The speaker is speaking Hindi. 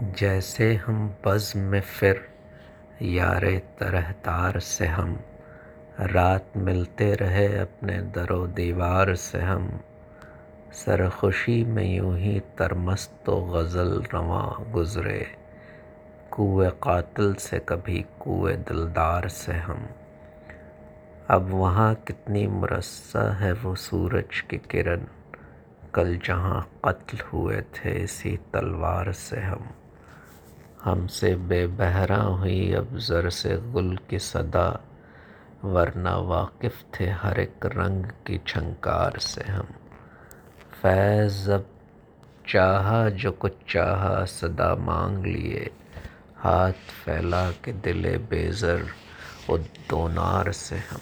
जैसे हम बज़ में फिर, यारे तरह तार से हम। रात मिलते रहे अपने दरो दीवार से हम। सरखुशी में यूँ ही तरमस्त गज़ल रवां गुज़रे। कुए कातिल से कभी कुए दिलदार से हम। अब वहाँ कितनी मुरस्सा है वो सूरज की किरण। कल जहाँ कत्ल हुए थे इसी तलवार से हम। हमसे बेबहरा हुई अब ज़र से गुल की सदा, वरना वाकिफ़ थे हर एक रंग की झंकार से हम। फैज़, अब चाहा जो कुछ चाहा, सदा मांग लिए। हाथ फैला के दिले बेज़र, उद्दोनार से हम।